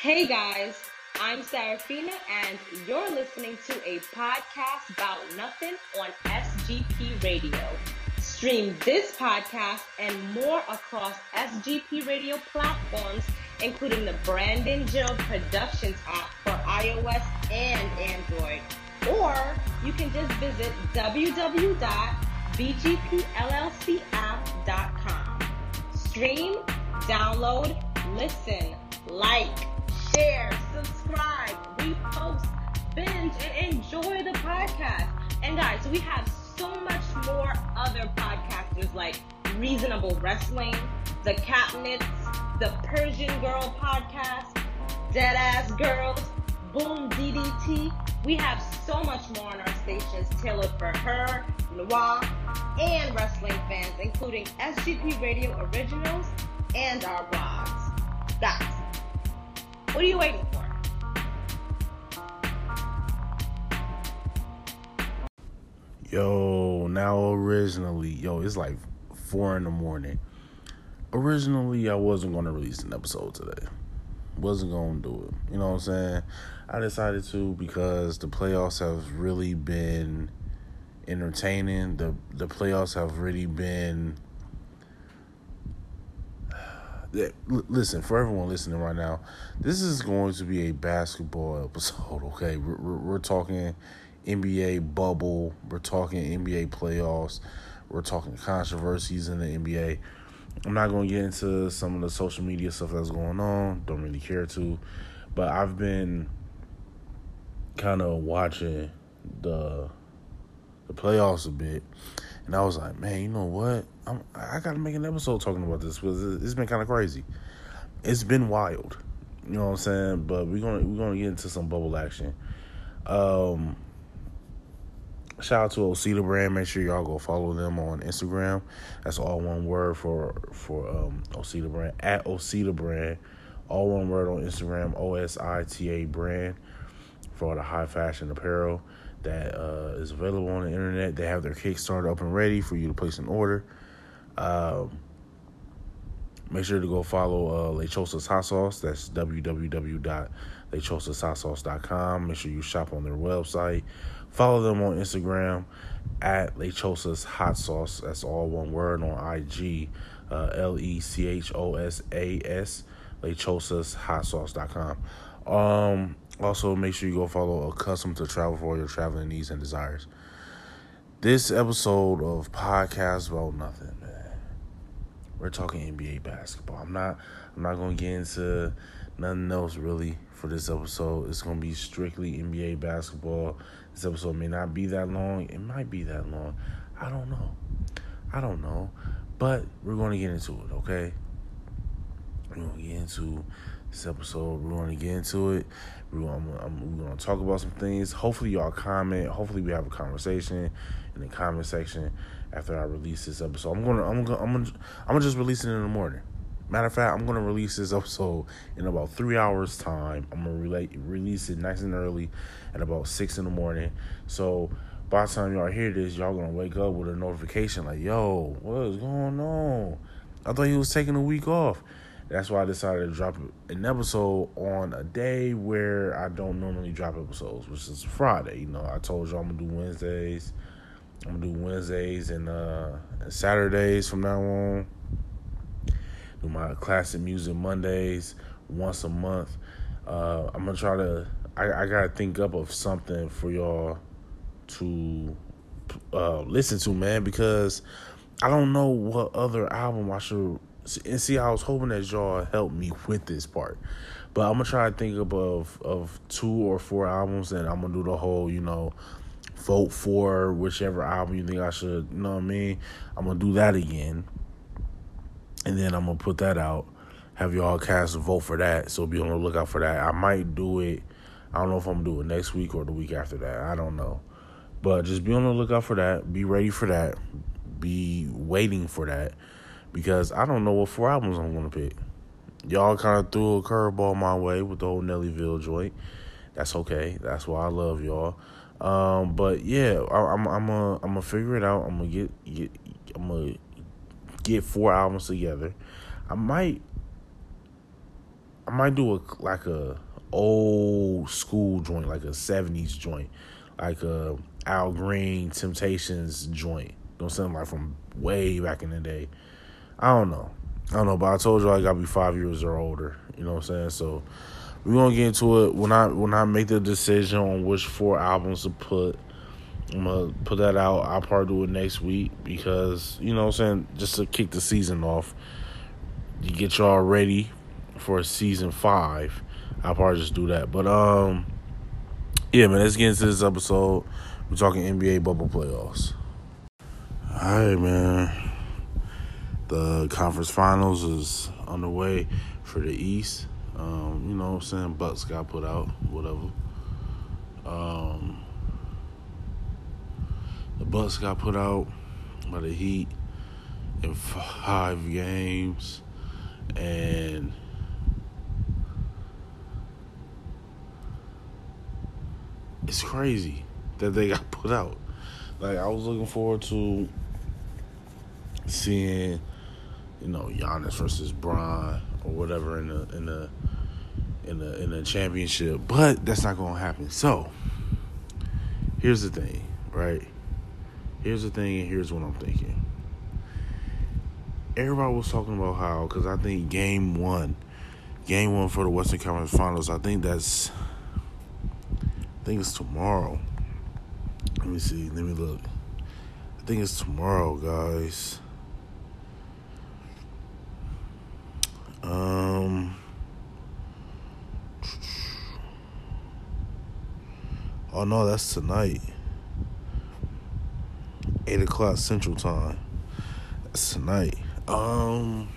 Hey guys, I'm Serafina, and you're listening to a podcast about nothing on SGP Radio. Stream this podcast and more across SGP Radio platforms, including the Brandon Jill Productions app for iOS and Android. Or you can just visit www.bgpllcapp.com. Stream, download, listen, like, share, subscribe, repost, binge, and enjoy the podcast. And guys, we have so much more other podcasters like Reasonable Wrestling, The Capnets, The Persian Girl Podcast, Deadass Girls, Boom DDT. We have so much more on our stations tailored for her, noir, and wrestling fans, including SGP Radio Originals and our blogs. Guys, what are you waiting for? Yo, now originally, yo, it's like four in the morning. Originally, I wasn't gonna release an episode today. Wasn't gonna do it. You know what I'm saying? I decided to because the playoffs have really been entertaining. The the playoffs have really been listen for everyone listening right now this is going to be a basketball episode okay? We're, we're, we're, talking nba bubble. We're talking nba playoffs. We're talking controversies in the nba i'm not going to get into some of the social media stuff that's going on. Don't really care to. But i've been kind of watching the the playoffs a bit and i was like man you know what I'm, I got to make an episode talking about this because it's been kind of crazy. It's been wild, you know what I'm saying. But we're gonna we're gonna get into some bubble action. Um, shout out to Osita Brand. Make sure y'all go follow them on Instagram. That's all one word for for um, Osita Brand at Osita Brand. All one word on Instagram. O S I T A Brand for all the high fashion apparel that uh, is available on the internet. They have their Kickstarter up and ready for you to place an order. Um, make sure to go follow uh, Lechosa's Hot Sauce. That's www.lechosashotsauce.com. Make sure you shop on their website. Follow them on Instagram at Lechosa's Hot Sauce. That's all one word on IG. Uh, L E C H O S A S. Lechosas Hot Sauce.com. Um, also, make sure you go follow Accustomed to Travel for your traveling needs and desires. This episode of Podcast About Nothing we're talking NBA basketball. I'm not I'm not gonna get into nothing else really for this episode. It's gonna be strictly NBA basketball. This episode may not be that long. It might be that long. I don't know. I don't know. But we're gonna get into it, okay? We're gonna get into this episode. We're gonna get into it. We're gonna, I'm, we're gonna talk about some things. Hopefully y'all comment. Hopefully we have a conversation in the comment section after I release this episode. I'm gonna I'm gonna I'm gonna I'm gonna just release it in the morning. Matter of fact, I'm gonna release this episode in about three hours time. I'm gonna relate release it nice and early at about six in the morning. So by the time y'all hear this, y'all gonna wake up with a notification like, "Yo, what is going on?" I thought he was taking a week off. That's why I decided to drop an episode on a day where I don't normally drop episodes, which is Friday. You know, I told y'all I'm gonna do Wednesdays. I'm gonna do Wednesdays and uh, and Saturdays from now on. Do my classic music Mondays once a month. Uh, I'm gonna try to. I, I, gotta think up of something for y'all to uh, listen to, man, because I don't know what other album I should. And see, I was hoping that y'all help me with this part, but I'm gonna try to think of of two or four albums, and I'm gonna do the whole, you know, vote for whichever album you think I should, you know what I mean? I'm gonna do that again. And then I'm gonna put that out. Have y'all cast a vote for that. So be on the lookout for that. I might do it. I don't know if I'm gonna do it next week or the week after that. I don't know. But just be on the lookout for that. Be ready for that. Be waiting for that. Because I don't know what four albums I'm gonna pick. Y'all kind of threw a curveball my way with the whole Nellyville joint. That's okay. That's why I love y'all. Um, but yeah, I, am I'm gonna I'm gonna figure it out. I'm gonna get get I'm gonna get four albums together. I might I might do a like a old school joint, like a '70s joint, like a Al Green Temptations joint. You know saying? Like from way back in the day. I don't know. I don't know, but I told you I gotta be five years or older. You know what I'm saying? So we're gonna get into it when I when I make the decision on which four albums to put. I'm gonna put that out. I'll probably do it next week because you know what I'm saying, just to kick the season off. You get y'all ready for season five. I'll probably just do that. But um yeah man, let's get into this episode. We're talking NBA bubble playoffs. Alright man. The conference finals is underway for the East. Um, you know what I'm saying? Bucks got put out, whatever. Um the Bucks got put out by the Heat in five games, and it's crazy that they got put out. Like I was looking forward to seeing, you know, Giannis versus Bron or whatever in the in the in the in the championship, but that's not going to happen. So here's the thing, right? Here's the thing, and here's what I'm thinking. Everybody was talking about how, because I think game one, game one for the Western Conference Finals, I think that's, I think it's tomorrow. Let me see, let me look. I think it's tomorrow, guys. Um, oh no, that's tonight. 8 o'clock Central Time. That's tonight. Um,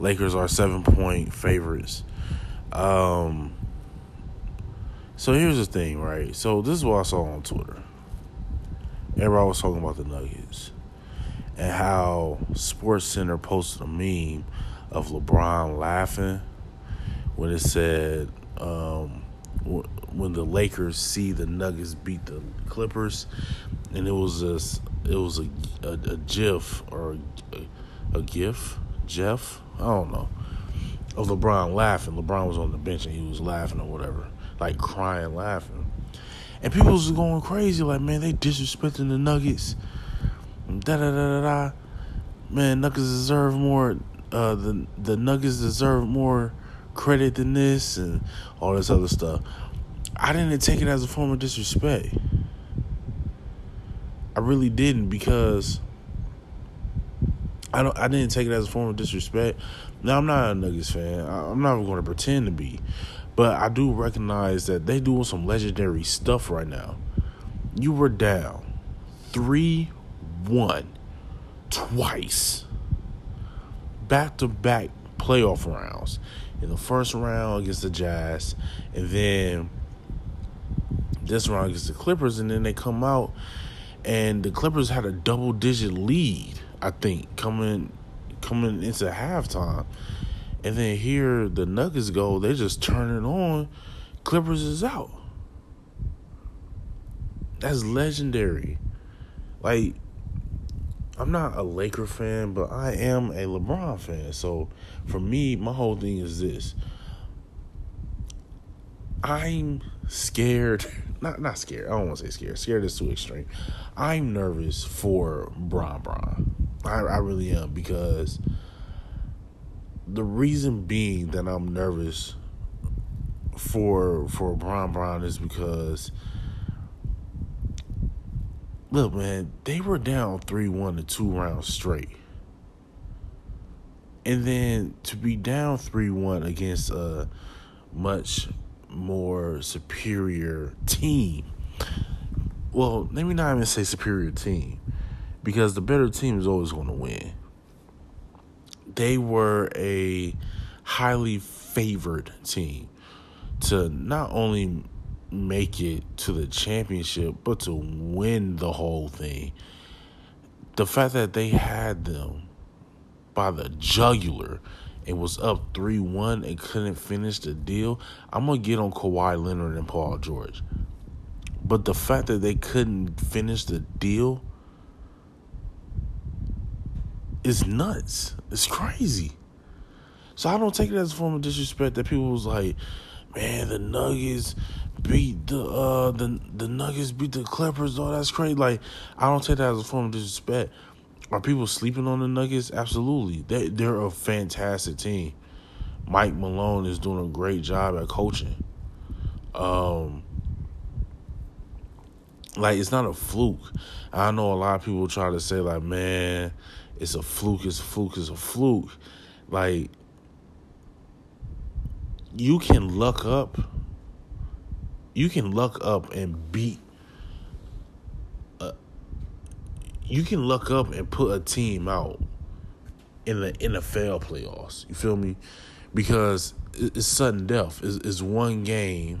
Lakers are seven point favorites. Um, so here's the thing, right? So this is what I saw on Twitter. Everybody was talking about the Nuggets and how Sports Center posted a meme of LeBron laughing when it said um, when the Lakers see the Nuggets beat the Clippers, and it was a it was a a, a GIF or a, a GIF, Jeff, I don't know, of LeBron laughing. LeBron was on the bench and he was laughing or whatever, like crying, laughing, and people was going crazy, like man, they disrespecting the Nuggets, da da da da da. Man, Nuggets deserve more. Uh, the the Nuggets deserve more credit than this and all this other stuff. I didn't take it as a form of disrespect. I really didn't because I don't. I didn't take it as a form of disrespect. Now I'm not a Nuggets fan. I'm not even going to pretend to be, but I do recognize that they doing some legendary stuff right now. You were down three one twice, back to back playoff rounds. In the first round against the Jazz, and then this round against the Clippers, and then they come out and the Clippers had a double digit lead, I think, coming coming into halftime. And then here the Nuggets go, they just turn it on. Clippers is out. That's legendary. Like I'm not a Laker fan, but I am a LeBron fan. So for me, my whole thing is this. I'm scared. Not not scared. I don't want to say scared. Scared is too extreme. I'm nervous for Bron Bron. I, I really am because the reason being that I'm nervous for for Bron Bron is because look, man, they were down three one to two rounds straight. And then to be down three one against a much more superior team. Well, let me not even say superior team because the better team is always going to win. They were a highly favored team to not only make it to the championship, but to win the whole thing. The fact that they had them by the jugular and was up 3 1 and couldn't finish the deal, I'm going to get on Kawhi Leonard and Paul George. But the fact that they couldn't finish the deal is nuts. It's crazy. So I don't take it as a form of disrespect that people was like, man, the Nuggets beat the uh the the Nuggets beat the Clippers. Oh, that's crazy. Like I don't take that as a form of disrespect. Are people sleeping on the Nuggets? Absolutely. They they're a fantastic team. Mike Malone is doing a great job at coaching. Um like it's not a fluke. I know a lot of people try to say like, man, it's a fluke, it's a fluke, it's a fluke. Like you can luck up. You can luck up and beat. You can luck up and put a team out in the NFL playoffs. You feel me? Because it's sudden death. It's, it's one game.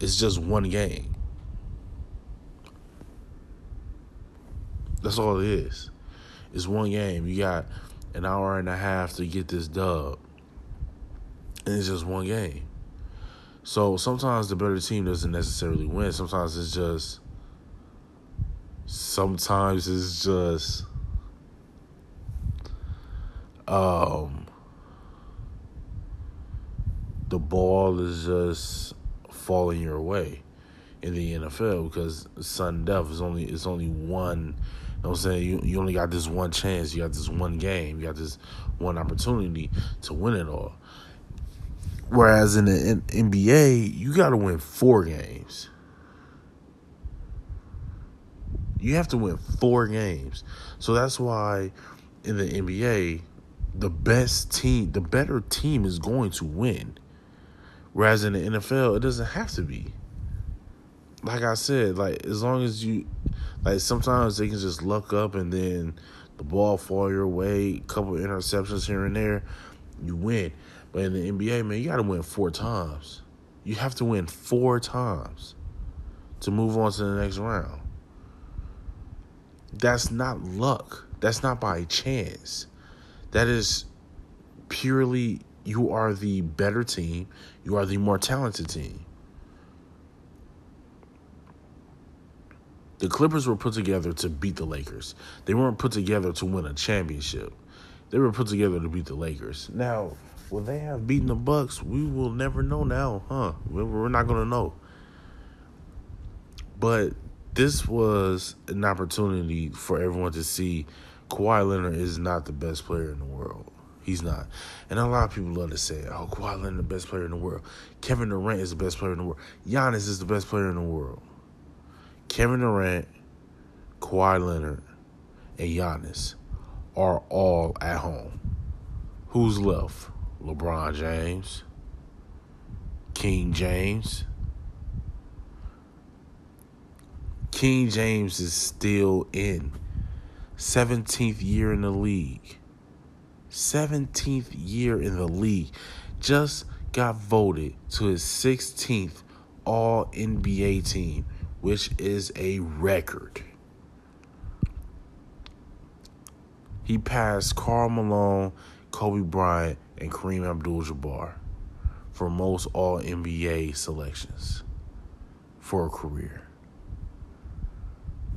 It's just one game. That's all it is. It's one game. You got an hour and a half to get this dub and it's just one game. So sometimes the better team doesn't necessarily win. Sometimes it's just sometimes it's just um the ball is just falling your way in the NFL because sudden death is only it's only one you know what I'm saying? You you only got this one chance, you got this one game, you got this one opportunity to win it all. Whereas in the NBA, you got to win four games. You have to win four games. So that's why in the NBA, the best team, the better team is going to win. Whereas in the NFL, it doesn't have to be. Like I said, like as long as you like sometimes they can just luck up and then the ball fall your way, a couple interceptions here and there, you win. But in the NBA, man, you got to win four times. You have to win four times to move on to the next round. That's not luck. That's not by chance. That is purely you are the better team. You are the more talented team. The Clippers were put together to beat the Lakers. They weren't put together to win a championship. They were put together to beat the Lakers. Now, Will they have beaten the Bucks? We will never know now, huh? We're not gonna know. But this was an opportunity for everyone to see Kawhi Leonard is not the best player in the world. He's not. And a lot of people love to say, oh, Kawhi Leonard is the best player in the world. Kevin Durant is the best player in the world. Giannis is the best player in the world. Kevin Durant, Kawhi Leonard, and Giannis are all at home. Who's left? LeBron James, King James. King James is still in 17th year in the league. 17th year in the league. Just got voted to his 16th All NBA team, which is a record. He passed Karl Malone, Kobe Bryant, and Kareem Abdul Jabbar for most All NBA selections for a career.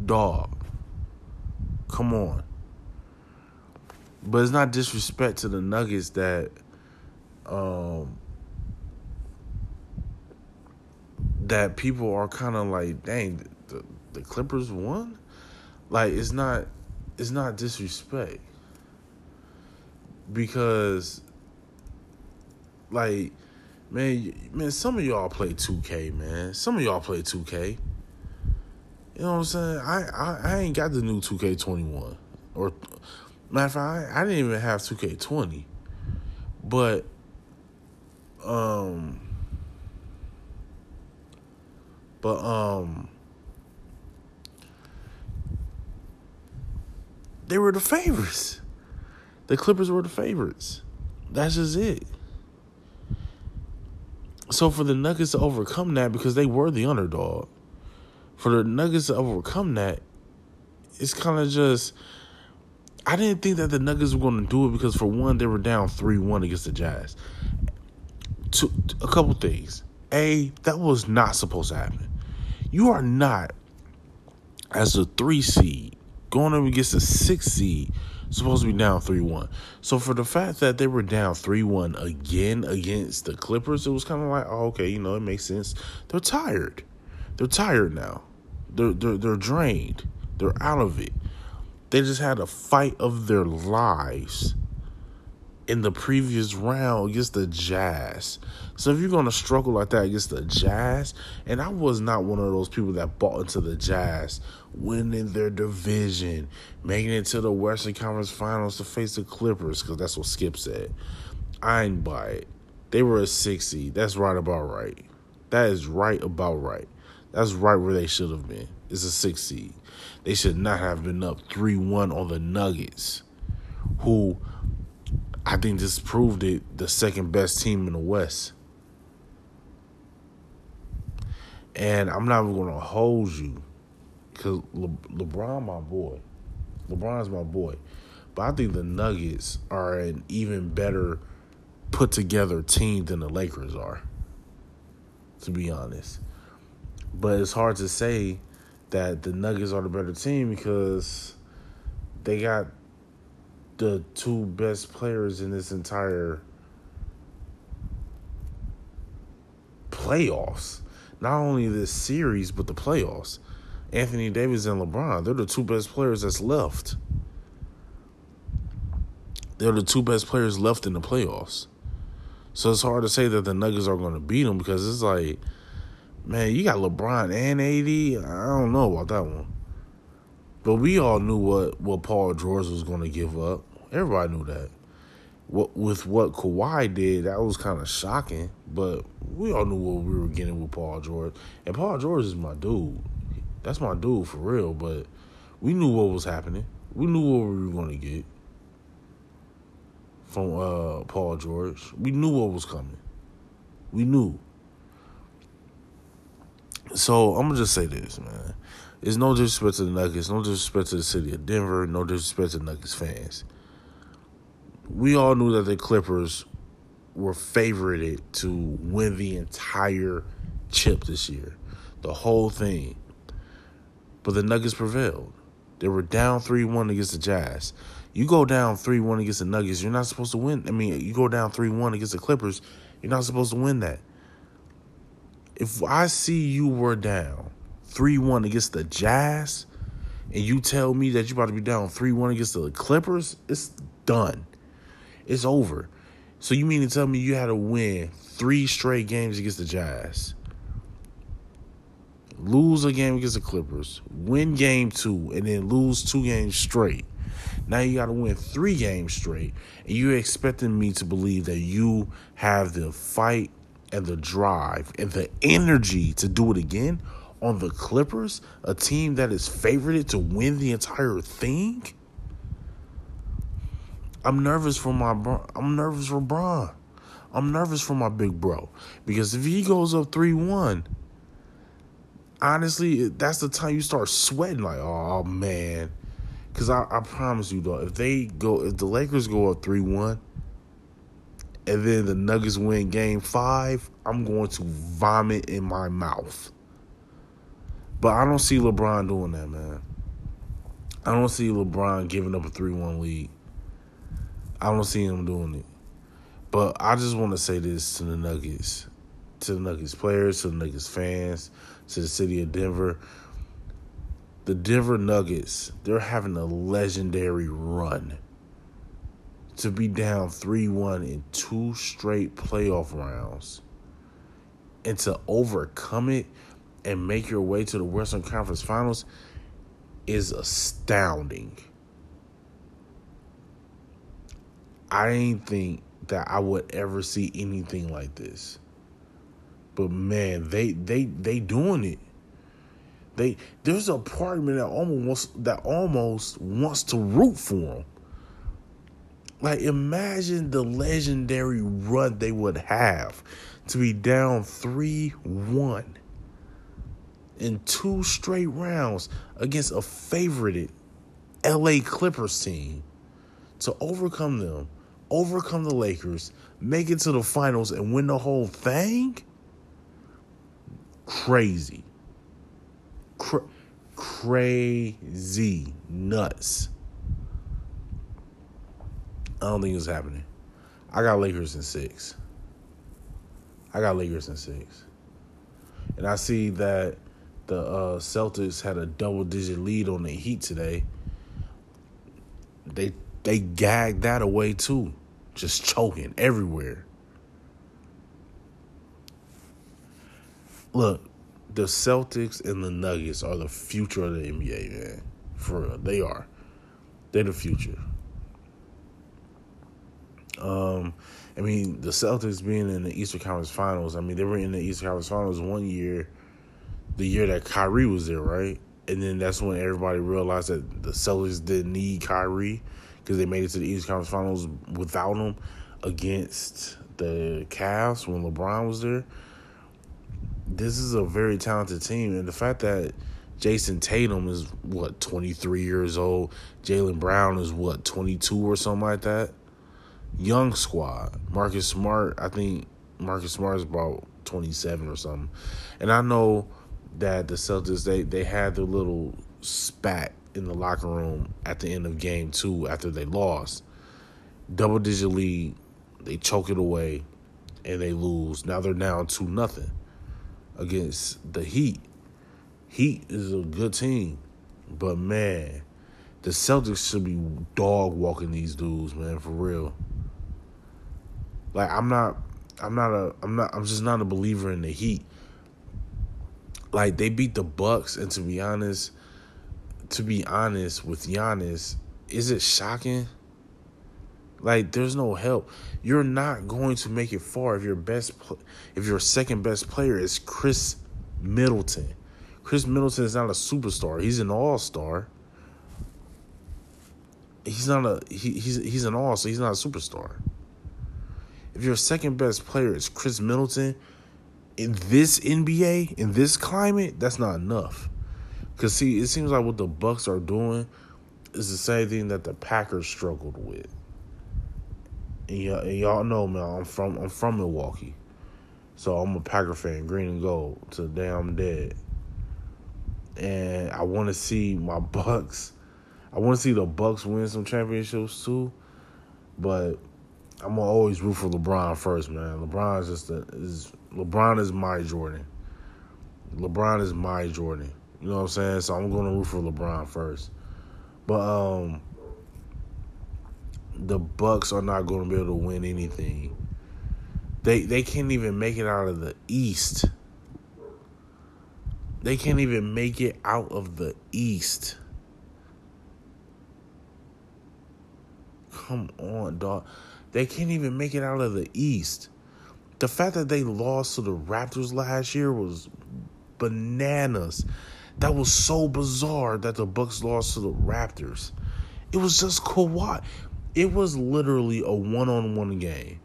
Dog, come on. But it's not disrespect to the Nuggets that um that people are kind of like, dang, the, the Clippers won. Like it's not it's not disrespect because like, man, man, some of y'all play 2K, man. Some of y'all play 2K. You know what I'm saying? I, I, I ain't got the new 2K21. Or, matter of fact, I, I didn't even have 2K20. But, um, but, um, they were the favorites. The Clippers were the favorites. That's just it. So for the Nuggets to overcome that, because they were the underdog, for the Nuggets to overcome that, it's kind of just. I didn't think that the Nuggets were going to do it because, for one, they were down 3 1 against the Jazz. Two, a couple things. A, that was not supposed to happen. You are not, as a three seed, going up against a six seed Supposed to be down 3 1. So for the fact that they were down 3 1 again against the Clippers, it was kind of like, oh, okay, you know, it makes sense. They're tired. They're tired now. They're, they're, they're drained. They're out of it. They just had a fight of their lives in the previous round against the Jazz. So if you're gonna struggle like that against the Jazz, and I was not one of those people that bought into the Jazz winning their division, making it to the Western Conference Finals to face the Clippers, because that's what Skip said. I ain't buy it. They were a six seed. That's right about right. That is right about right. That's right where they should have been. It's a six seed. They should not have been up three one on the Nuggets, who I think this proved it the second best team in the West. And I'm not even going to hold you because Le- LeBron, my boy. LeBron's my boy. But I think the Nuggets are an even better put together team than the Lakers are, to be honest. But it's hard to say that the Nuggets are the better team because they got the two best players in this entire playoffs. Not only this series, but the playoffs. Anthony Davis and LeBron, they're the two best players that's left. They're the two best players left in the playoffs. So it's hard to say that the Nuggets are going to beat them because it's like, man, you got LeBron and AD. I don't know about that one. But we all knew what, what Paul George was going to give up. Everybody knew that. What with what Kawhi did, that was kind of shocking. But we all knew what we were getting with Paul George, and Paul George is my dude. That's my dude for real. But we knew what was happening. We knew what we were going to get from uh, Paul George. We knew what was coming. We knew. So I'm gonna just say this, man. It's no disrespect to the Nuggets, no disrespect to the city of Denver, no disrespect to Nuggets fans. We all knew that the Clippers were favorited to win the entire chip this year, the whole thing. But the Nuggets prevailed. They were down 3 1 against the Jazz. You go down 3 1 against the Nuggets, you're not supposed to win. I mean, you go down 3 1 against the Clippers, you're not supposed to win that. If I see you were down 3 1 against the Jazz, and you tell me that you're about to be down 3 1 against the Clippers, it's done. It's over. So you mean to tell me you had to win three straight games against the Jazz? Lose a game against the Clippers, win game two, and then lose two games straight. Now you got to win three games straight, and you're expecting me to believe that you have the fight and the drive and the energy to do it again on the Clippers, a team that is favored to win the entire thing? I'm nervous for my bro. I'm nervous for Bron. I'm nervous for my big bro because if he goes up three one, honestly, that's the time you start sweating. Like, oh man, because I, I promise you though, if they go, if the Lakers go up three one, and then the Nuggets win Game Five, I'm going to vomit in my mouth. But I don't see LeBron doing that, man. I don't see LeBron giving up a 3 1 lead. I don't see him doing it. But I just want to say this to the Nuggets, to the Nuggets players, to the Nuggets fans, to the city of Denver. The Denver Nuggets, they're having a legendary run. To be down 3 1 in two straight playoff rounds and to overcome it and make your way to the Western Conference Finals is astounding. I didn't think that I would ever see anything like this. But man, they they they doing it. They there's a part of me that almost that almost wants to root for them. Like imagine the legendary run they would have to be down 3-1 in two straight rounds against a favorited LA Clippers team to overcome them, overcome the Lakers, make it to the finals, and win the whole thing? Crazy. Cra- crazy. Nuts. I don't think it's happening. I got Lakers in six. I got Lakers in six. And I see that the uh, Celtics had a double digit lead on the Heat today. They they gagged that away too. Just choking everywhere. Look, the Celtics and the Nuggets are the future of the NBA, man. For real. They are. They're the future. Um, I mean, the Celtics being in the Eastern Conference Finals. I mean, they were in the Eastern Conference Finals one year, the year that Kyrie was there, right? And then that's when everybody realized that the Celtics didn't need Kyrie because they made it to the Eastern Conference Finals without him against the Cavs when LeBron was there. This is a very talented team, and the fact that Jayson Tatum is what twenty three years old, Jaylen Brown is what twenty two or something like that young squad. Marcus Smart, I think Marcus Smart is about 27 or something. And I know that the Celtics they they had their little spat in the locker room at the end of game 2 after they lost. Double digit lead, they choke it away and they lose. Now they're down 2 nothing against the Heat. Heat is a good team, but man, the Celtics should be dog walking these dudes, man, for real. Like I'm not I'm not a I'm not I'm just not a believer in the Heat. Like they beat the Bucks and to be honest, to be honest with Giannis, is it shocking? Like there's no help. You're not going to make it far if your best if your second best player is Khris Middleton. Khris Middleton is not a superstar. He's an all-star. He's not a he, he's he's an all, so he's not a superstar if your second best player is Khris Middleton in this NBA, in this climate, that's not enough. Cause see, it seems like what the Bucks are doing is the same thing that the Packers struggled with. And, and y'all know, man, I'm from I'm from Milwaukee, so I'm a Packer fan, green and gold to the day I'm dead. And I want to see my Bucks. I want to see the Bucks win some championships too, but I'm gonna always root for LeBron first, man. LeBron is just a, is LeBron is my Jordan. LeBron is my Jordan. You know what I'm saying? So I'm gonna root for LeBron first. But um the Bucks are not gonna be able to win anything. They they can't even make it out of the East. They can't even make it out of the East. Come on, dog. They can't even make it out of the East. The fact that they lost to the Raptors last year was bananas. That was so bizarre that the Bucks lost to the Raptors. It was just Kawhi. It was literally a one-on-one game.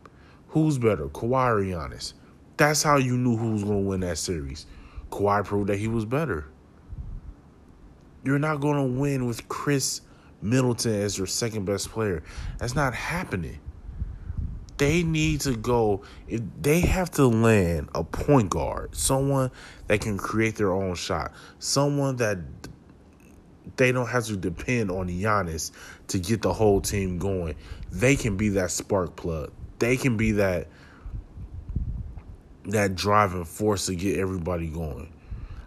Who's better, Kawhi or Giannis? That's how you knew who was going to win that series. Kawhi proved that he was better. You're not going to win with Khris Middleton as your second best player. That's not happening they need to go they have to land a point guard, someone that can create their own shot, someone that they don't have to depend on Giannis to get the whole team going. They can be that spark plug. They can be that that driving force to get everybody going.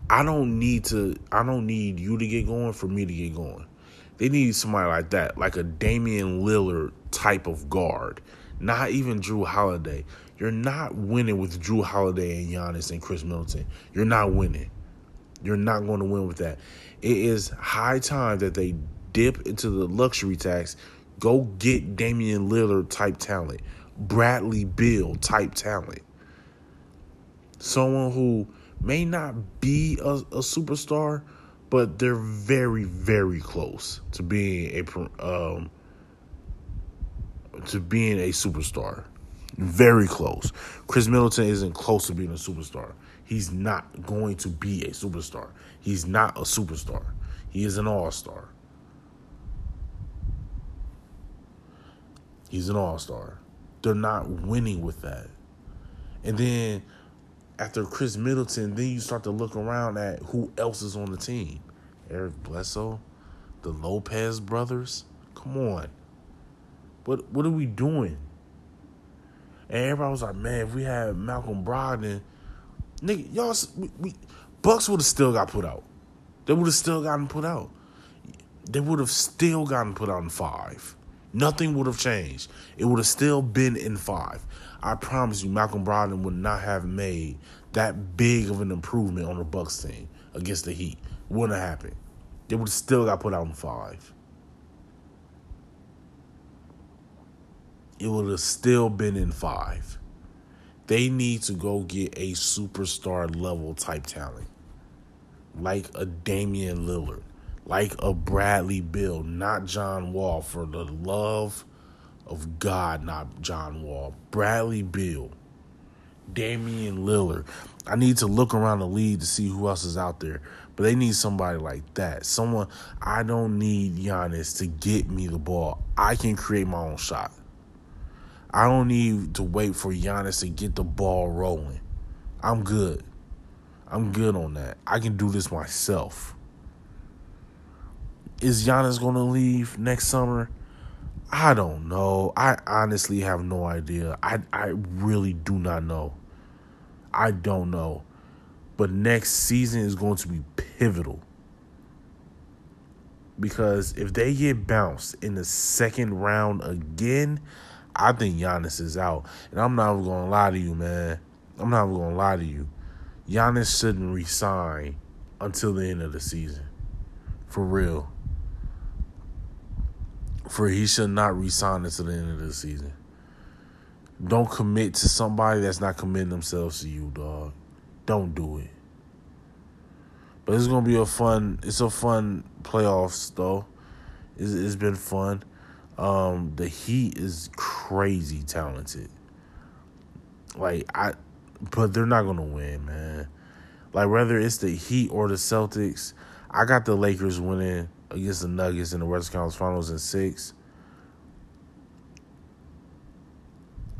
I don't need to I don't need you to get going for me to get going. They need somebody like that, like a Damian Lillard type of guard not even Jrue Holiday. You're not winning with Jrue Holiday and Giannis and Khris Middleton. You're not winning. You're not going to win with that. It is high time that they dip into the luxury tax, go get Damian Lillard type talent, Bradley Beal type talent. Someone who may not be a, a superstar, but they're very, very close to being a um, to being a superstar. Very close. Khris Middleton isn't close to being a superstar. He's not going to be a superstar. He's not a superstar. He is an all star. He's an all star. They're not winning with that. And then after Khris Middleton, then you start to look around at who else is on the team. Eric Bledsoe, the Lopez brothers. Come on. What what are we doing? And everybody was like, man, if we had Malcolm Brogdon, nigga, y'all, we, we Bucks would have still got put out. They would have still gotten put out. They would have still gotten put out in five. Nothing would have changed. It would have still been in five. I promise you, Malcolm Brogdon would not have made that big of an improvement on the Bucks team against the Heat. Wouldn't have happened. They would have still got put out in five. It would have still been in five. They need to go get a superstar level type talent. Like a Damian Lillard. Like a Bradley Beal, not John Wall. For the love of God, not John Wall. Bradley Beal. Damian Lillard. I need to look around the league to see who else is out there. But they need somebody like that. Someone I don't need Giannis to get me the ball. I can create my own shot. I don't need to wait for Giannis to get the ball rolling. I'm good. I'm good on that. I can do this myself. Is Giannis going to leave next summer? I don't know. I honestly have no idea. I I really do not know. I don't know. But next season is going to be pivotal. Because if they get bounced in the second round again, I think Giannis is out. And I'm not even gonna lie to you, man. I'm not even gonna lie to you. Giannis shouldn't resign until the end of the season. For real. For he should not resign until the end of the season. Don't commit to somebody that's not committing themselves to you, dog. Don't do it. But it's gonna be a fun. It's a fun playoffs though. it's, it's been fun. Um, the Heat is crazy talented. Like I, but they're not gonna win, man. Like whether it's the Heat or the Celtics, I got the Lakers winning against the Nuggets in the Western Conference Finals in six.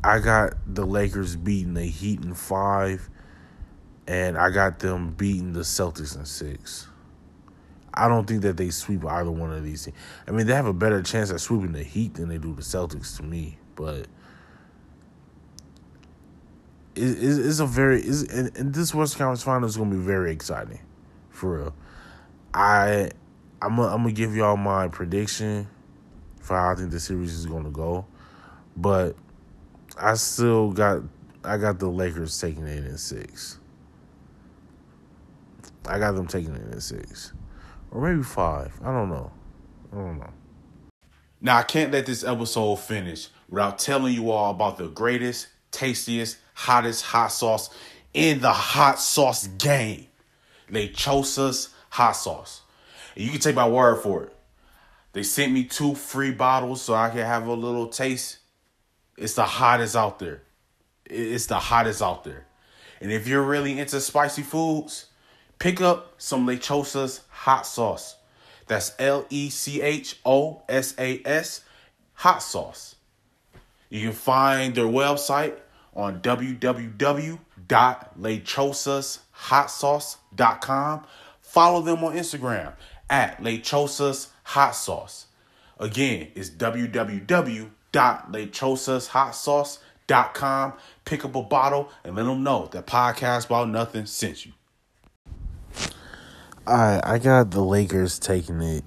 I got the Lakers beating the Heat in five, and I got them beating the Celtics in six. I don't think that they sweep either one of these. Teams. I mean, they have a better chance at sweeping the Heat than they do the Celtics to me, but it's, a very it's, and, and this Western Conference Final is going to be very exciting, for real. I I'm a, I'm gonna give y'all my prediction for how I think the series is going to go, but I still got I got the Lakers taking it in six. I got them taking it in six, or maybe five. I don't know. I don't know. Now I can't let this episode finish without telling you all about the greatest, tastiest, hottest hot sauce in the hot sauce game. Lechosa's hot sauce. And you can take my word for it. They sent me two free bottles so I can have a little taste it's the hottest out there. It's the hottest out there. And if you're really into spicy foods, pick up some Lechosa's hot sauce. That's L E C H O S A S hot sauce. You can find their website on www.lechosashotsauce.com. Follow them on Instagram at Lechosas Hot Sauce. Again, it's www www.lechosashotsauce.com. Pick up a bottle and let them know that Podcast About Nothing sent you. Right, I got the Lakers taking it.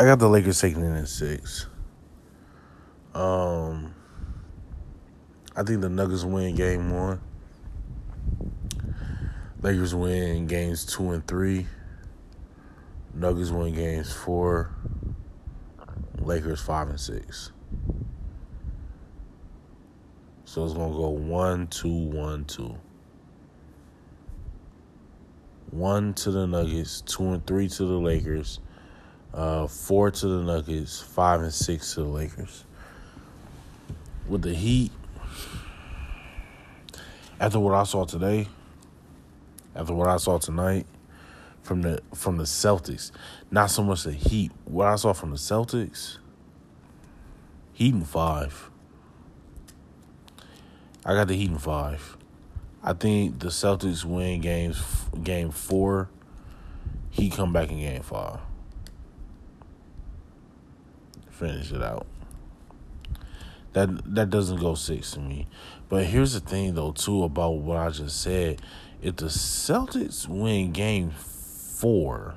I got the Lakers taking it in six. Um, I think the Nuggets win game one. Lakers win games two and three. Nuggets win games four. Lakers five and six. So it's gonna go one, two, one, two. One to the Nuggets, two and three to the Lakers, uh, four to the Nuggets, five and six to the Lakers. With the Heat, after what I saw today, after what I saw tonight, from the from the Celtics. Not so much the Heat. What I saw from the Celtics, Heat in five. I got the Heat in five. I think the Celtics win games game four. He come back in game five. finish it out. That that doesn't go six to me. But here's the thing though too about what I just said. If the Celtics win game four,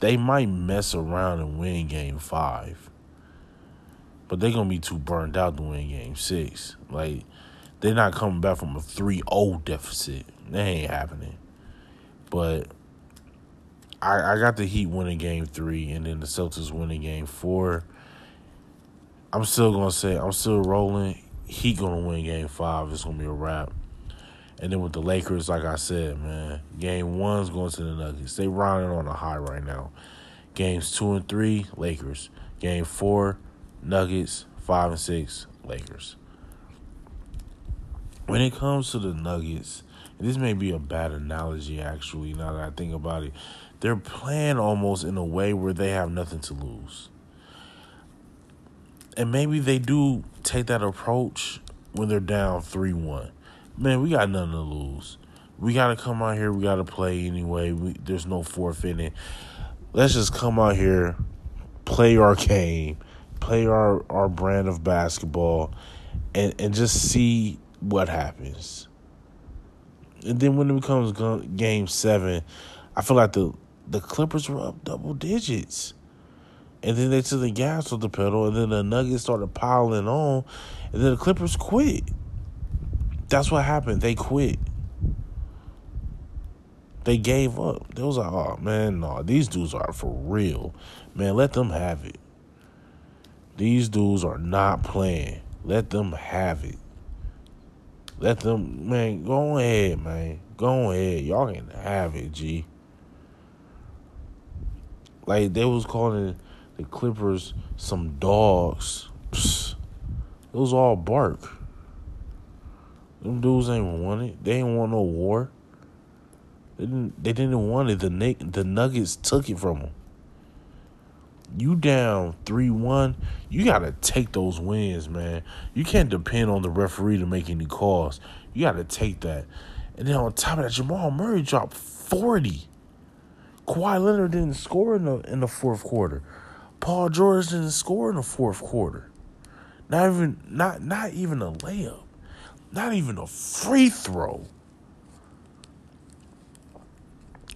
they might mess around and win game five. But they're gonna be too burned out to win game six. Like they're not coming back from a 3-0 deficit. That ain't happening. But I, I got the Heat winning game three and then the Celtics winning game four. I'm still gonna say I'm still rolling. Heat gonna win game five. It's gonna be a wrap. And then with the Lakers, like I said, man, game one's going to the Nuggets. They rounding on a high right now. Games two and three, Lakers. Game four, Nuggets. Five and six, Lakers. When it comes to the Nuggets, this may be a bad analogy actually, now that I think about it. They're playing almost in a way where they have nothing to lose. And maybe they do take that approach when they're down 3 1 man, we got nothing to lose. We got to come out here. We got to play anyway. We, there's no forfeiting. Let's just come out here, play our game, play our, our brand of basketball, and, and just see what happens. And then when it becomes game seven, I feel like the, the Clippers were up double digits. And then they took the gas off the pedal, and then the Nuggets started piling on, and then the Clippers quit. That's what happened. They quit. They gave up. They was like, oh man, no, these dudes are for real. Man, let them have it. These dudes are not playing. Let them have it. Let them man, go ahead, man. Go ahead. Y'all can have it, G. Like they was calling the Clippers some dogs. Psst. It was all bark. Them dudes ain't want it. They ain't want no war. They didn't. They didn't want it. The the Nuggets took it from them. You down three one. You gotta take those wins, man. You can't depend on the referee to make any calls. You gotta take that. And then on top of that, Jamal Murray dropped forty. Kawhi Leonard didn't score in the in the fourth quarter. Paul George didn't score in the fourth quarter. Not even not not even a layup. Not even a free throw.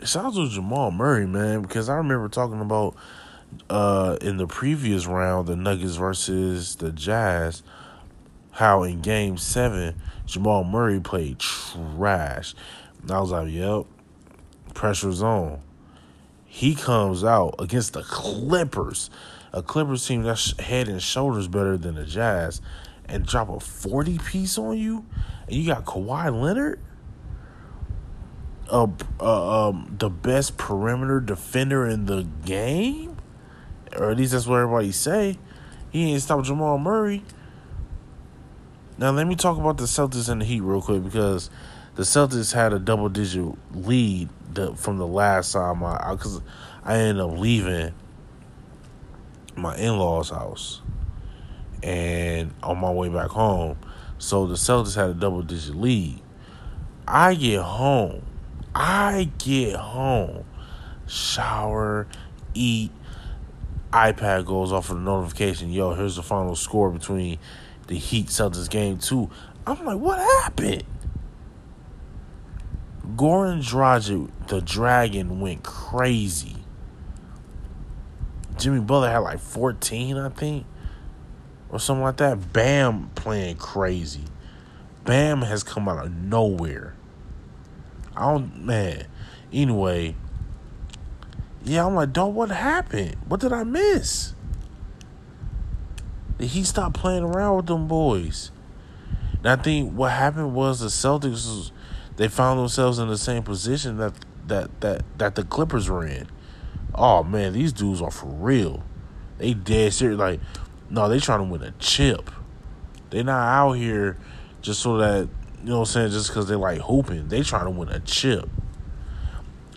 Shout out to Jamal Murray, man, because I remember talking about uh, in the previous round, the Nuggets versus the Jazz, how in game seven, Jamal Murray played trash. And I was like, yep, pressure's on. He comes out against the Clippers, a Clippers team that's head and shoulders better than the Jazz, and drop a 40 piece on you, and you got Kawhi Leonard, uh, uh, um, the best perimeter defender in the game, or at least that's what everybody say. He ain't stopped Jamal Murray. Now let me talk about the Celtics and the Heat real quick because the Celtics had a double digit lead from the last time I because I, I ended up leaving my in laws house and on my way back home. So the Celtics had a double digit lead. I get home. I get home. Shower, eat. iPad goes off with a notification. Yo, here's the final score between the Heat Celtics game two. I'm like, what happened? Goran Dragic, the Dragon, went crazy. Jimmy Butler had like 14, I think or something like that. Bam playing crazy. Bam has come out of nowhere. I don't man. Anyway, yeah, I'm like, dog, what happened? What did I miss? He stop playing around with them boys? And I think what happened was the Celtics was, they found themselves in the same position that that that that the Clippers were in. Oh man, these dudes are for real. They dead serious. Like no, they trying to win a chip. They not out here just so that you know what I'm saying, just because they like hooping. They trying to win a chip.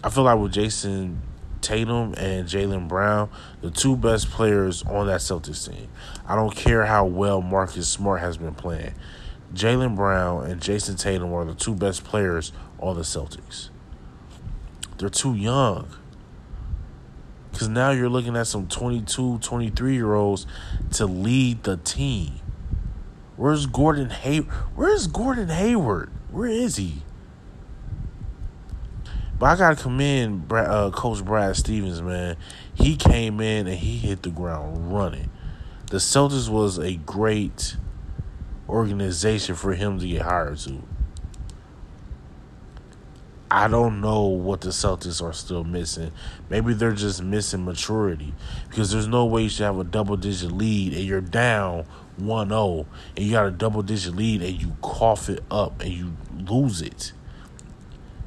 I feel like with Jayson Tatum and Jaylen Brown, the two best players on that Celtics team. I don't care how well Marcus Smart has been playing. Jaylen Brown and Jayson Tatum are the two best players on the Celtics. They're too young. Because now you're looking at some 22, 23 year olds to lead the team. Where's Gordon Hay? Where's Gordon Hayward? Where is he? But I gotta commend Brad, uh, Coach Brad Stevens, man. He came in and he hit the ground running. The Celtics was a great organization for him to get hired to. I don't know what the Celtics are still missing. Maybe they're just missing maturity because there's no way you should have a double digit lead and you're down 1 0 and you got a double digit lead and you cough it up and you lose it.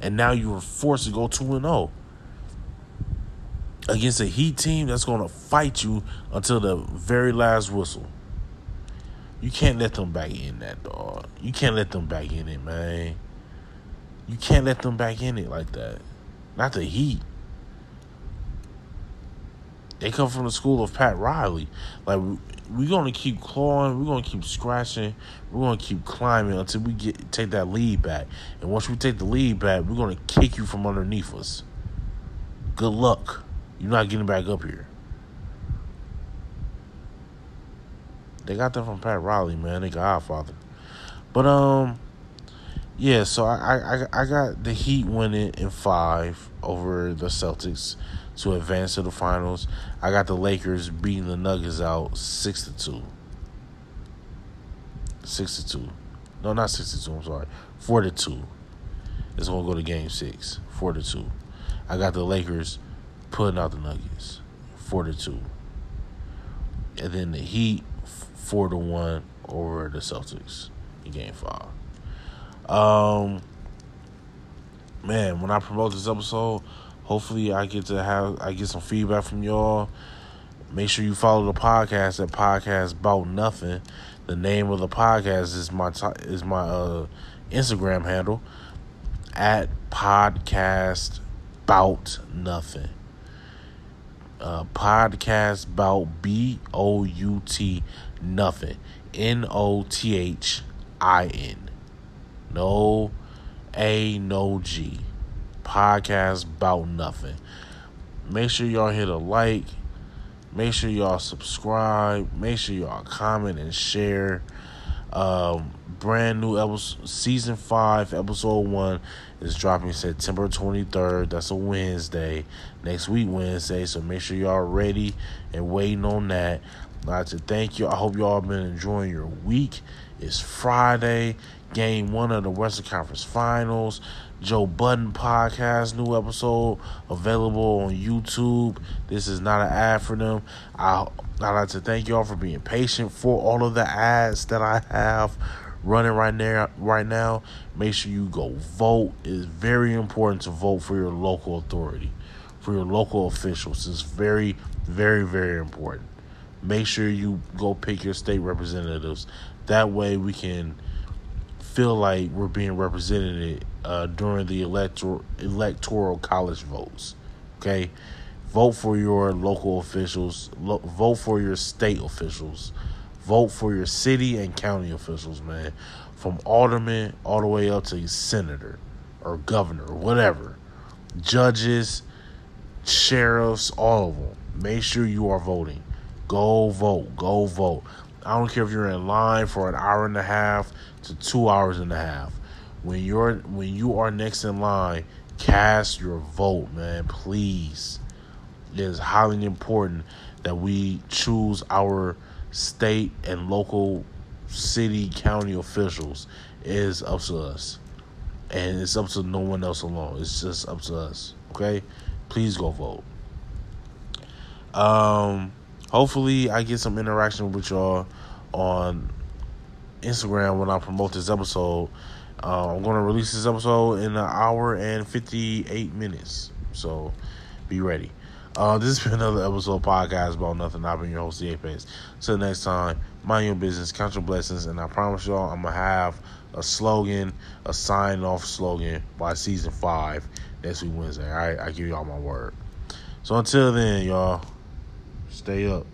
And now you were forced to go 2 0 against a Heat team that's going to fight you until the very last whistle. You can't let them back in that, dog. You can't let them back in it, man. You can't let them back in it like that. Not the Heat. They come from the school of Pat Riley. Like we're gonna keep clawing, we're gonna keep scratching, we're gonna keep climbing until we get take that lead back. And once we take the lead back, we're gonna kick you from underneath us. Good luck. You're not getting back up here. They got that from Pat Riley, man. They Godfather. But um, yeah. So I I I got the Heat winning in five over the Celtics to advance to the finals. I got the Lakers beating the Nuggets out six to two. Six to two. No, not six to two. I'm sorry, four to two. It's gonna go to Game Six. Four to two. I got the Lakers putting out the Nuggets. Four to two. And then the Heat four to one over the Celtics in Game Five. Um, man, when I promote this episode, hopefully I get to have I get some feedback from y'all. Make sure you follow the podcast at Podcast About Nothing. The name of the podcast is my is my uh, Instagram handle at Podcast Bout Nothing. Uh, podcast about B O U T nothing. N O T H I N. No A, no G. Podcast about nothing. Make sure y'all hit a like. Make sure y'all subscribe. Make sure y'all comment and share. Um, brand new episode, season five, episode one is dropping September 23rd. That's a Wednesday. Next week, Wednesday. So make sure y'all ready and waiting on that. I'd to thank you. I hope y'all been enjoying your week. It's Friday, game one of the Western Conference Finals. Joe Budden podcast, new episode available on YouTube. This is not an ad for them. I I'd like to thank y'all for being patient for all of the ads that I have running right now. Right now, make sure you go vote. It is very important to vote for your local authority, for your local officials. It's very, very, very important make sure you go pick your state representatives. That way we can feel like we're being represented uh, during the electoral electoral college votes. Okay, vote for your local officials. Lo- vote for your state officials. Vote for your city and county officials, man. From alderman all the way up to senator or governor or whatever. Judges, sheriffs, all of them. Make sure you are voting. Go vote. Go vote. I don't care if you're in line for an hour and a half to two hours and a half. When you're when you are next in line, cast your vote, man. Please. It is highly important that we choose our state and local city county officials. It is up to us. And it's up to no one else alone. It's just up to us. Okay? Please go vote. Um hopefully I get some interaction with y'all on Instagram when I promote this episode. Uh, I'm going to release this episode in an hour and 58 minutes. So be ready. Uh, this has been another episode podcast about nothing. I've been your host, Apex. Till next time, mind your business, count your blessings, and I promise y'all I'm going to have a slogan, a sign off slogan by season five next week Wednesday. All right, I give y'all my word. So until then, y'all. Stay up.